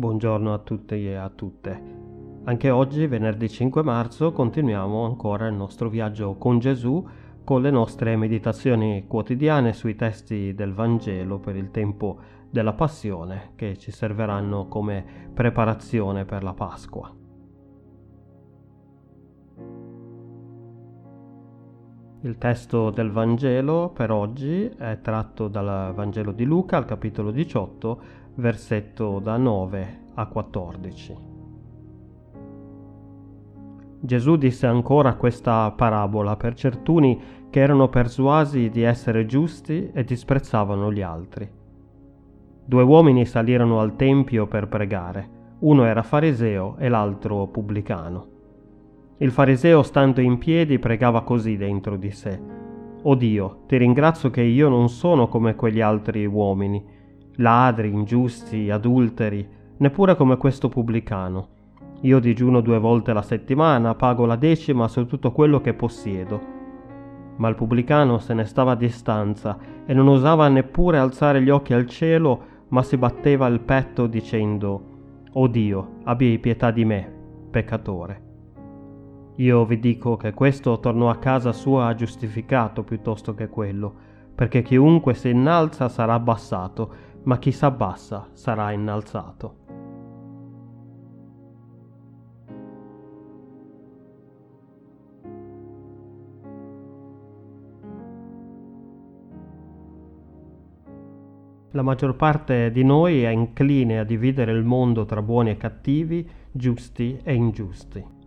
Buongiorno a tutti e a tutte. Anche oggi, venerdì 5 marzo, continuiamo ancora il nostro viaggio con Gesù con le nostre meditazioni quotidiane sui testi del Vangelo per il tempo della Passione che ci serviranno come preparazione per la Pasqua. Il testo del Vangelo per oggi è tratto dal Vangelo di Luca al capitolo 18 versetto da 9 a 14. Gesù disse ancora questa parabola per certuni che erano persuasi di essere giusti e disprezzavano gli altri. Due uomini salirono al Tempio per pregare, uno era fariseo e l'altro pubblicano. Il fariseo, stando in piedi, pregava così dentro di sé. O Dio, ti ringrazio che io non sono come quegli altri uomini, ladri, ingiusti, adulteri, neppure come questo pubblicano. Io digiuno due volte la settimana, pago la decima su tutto quello che possiedo. Ma il pubblicano se ne stava a distanza e non osava neppure alzare gli occhi al cielo, ma si batteva il petto dicendo, O Dio, abbi pietà di me, peccatore. Io vi dico che questo tornò a casa sua giustificato piuttosto che quello, perché chiunque si innalza sarà abbassato, ma chi s'abbassa sarà innalzato. La maggior parte di noi è incline a dividere il mondo tra buoni e cattivi, giusti e ingiusti.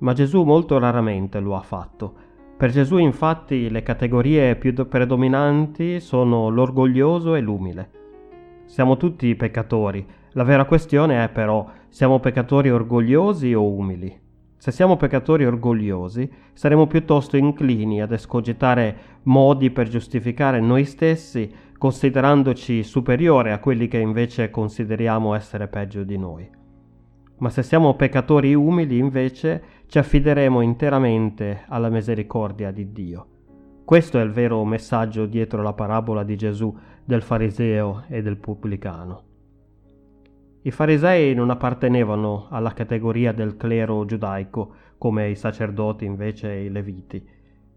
Ma Gesù molto raramente lo ha fatto. Per Gesù infatti le categorie più predominanti sono l'orgoglioso e l'umile. Siamo tutti peccatori. La vera questione è però, siamo peccatori orgogliosi o umili? Se siamo peccatori orgogliosi, saremo piuttosto inclini ad escogitare modi per giustificare noi stessi, considerandoci superiore a quelli che invece consideriamo essere peggio di noi. Ma se siamo peccatori umili, invece, ci affideremo interamente alla misericordia di Dio. Questo è il vero messaggio dietro la parabola di Gesù del fariseo e del pubblicano. I farisei non appartenevano alla categoria del clero giudaico, come i sacerdoti invece e i leviti.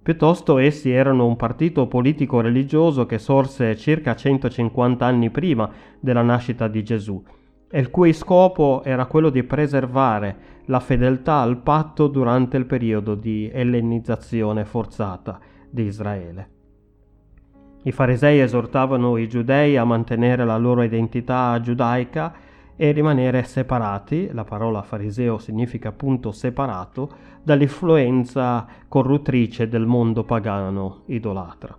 Piuttosto essi erano un partito politico religioso che sorse circa 150 anni prima della nascita di Gesù e il cui scopo era quello di preservare la fedeltà al patto durante il periodo di ellenizzazione forzata di Israele. I farisei esortavano i giudei a mantenere la loro identità giudaica e rimanere separati, la parola fariseo significa appunto separato, dall'influenza corruttrice del mondo pagano idolatra.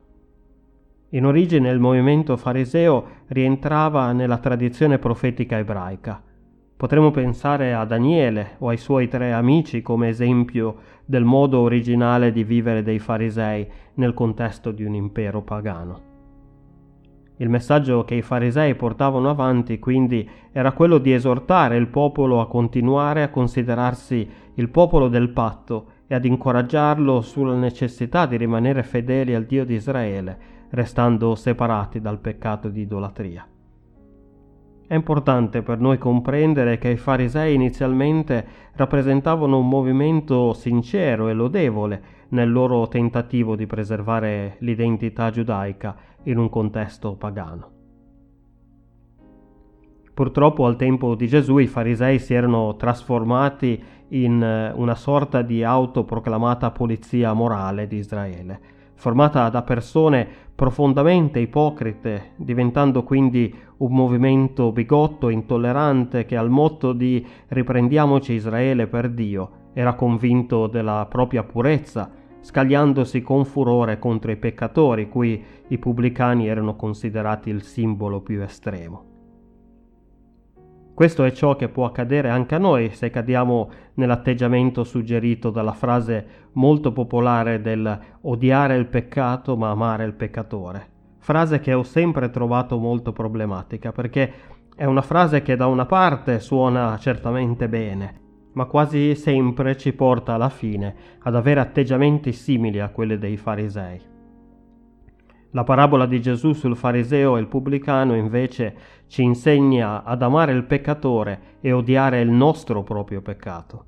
In origine il movimento fariseo rientrava nella tradizione profetica ebraica. Potremmo pensare a Daniele o ai suoi tre amici come esempio del modo originale di vivere dei farisei nel contesto di un impero pagano. Il messaggio che i farisei portavano avanti quindi era quello di esortare il popolo a continuare a considerarsi il popolo del patto e ad incoraggiarlo sulla necessità di rimanere fedeli al Dio di Israele, restando separati dal peccato di idolatria. È importante per noi comprendere che i farisei inizialmente rappresentavano un movimento sincero e lodevole nel loro tentativo di preservare l'identità giudaica in un contesto pagano. Purtroppo al tempo di Gesù i farisei si erano trasformati in eh, una sorta di autoproclamata polizia morale di Israele formata da persone profondamente ipocrite, diventando quindi un movimento bigotto, intollerante, che al motto di riprendiamoci Israele per Dio era convinto della propria purezza, scagliandosi con furore contro i peccatori, cui i pubblicani erano considerati il simbolo più estremo. Questo è ciò che può accadere anche a noi se cadiamo nell'atteggiamento suggerito dalla frase molto popolare del odiare il peccato ma amare il peccatore. Frase che ho sempre trovato molto problematica perché è una frase che da una parte suona certamente bene, ma quasi sempre ci porta alla fine ad avere atteggiamenti simili a quelli dei farisei. La parabola di Gesù sul fariseo e il pubblicano invece ci insegna ad amare il peccatore e odiare il nostro proprio peccato.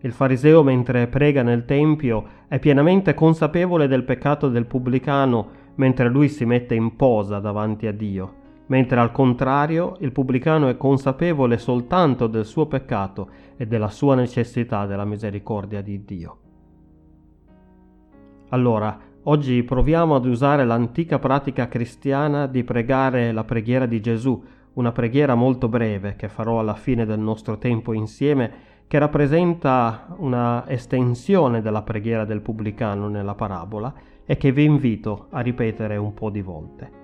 Il fariseo mentre prega nel Tempio è pienamente consapevole del peccato del pubblicano mentre lui si mette in posa davanti a Dio, mentre al contrario il pubblicano è consapevole soltanto del suo peccato e della sua necessità della misericordia di Dio. Allora, Oggi proviamo ad usare l'antica pratica cristiana di pregare la preghiera di Gesù, una preghiera molto breve che farò alla fine del nostro tempo insieme, che rappresenta una estensione della preghiera del pubblicano nella parabola e che vi invito a ripetere un po' di volte.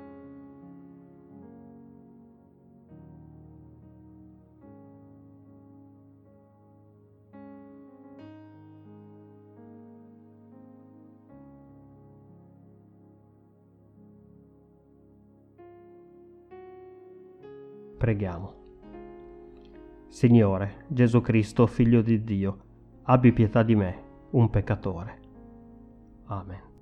Preghiamo. Signore Gesù Cristo, Figlio di Dio, abbi pietà di me, un peccatore. Amen.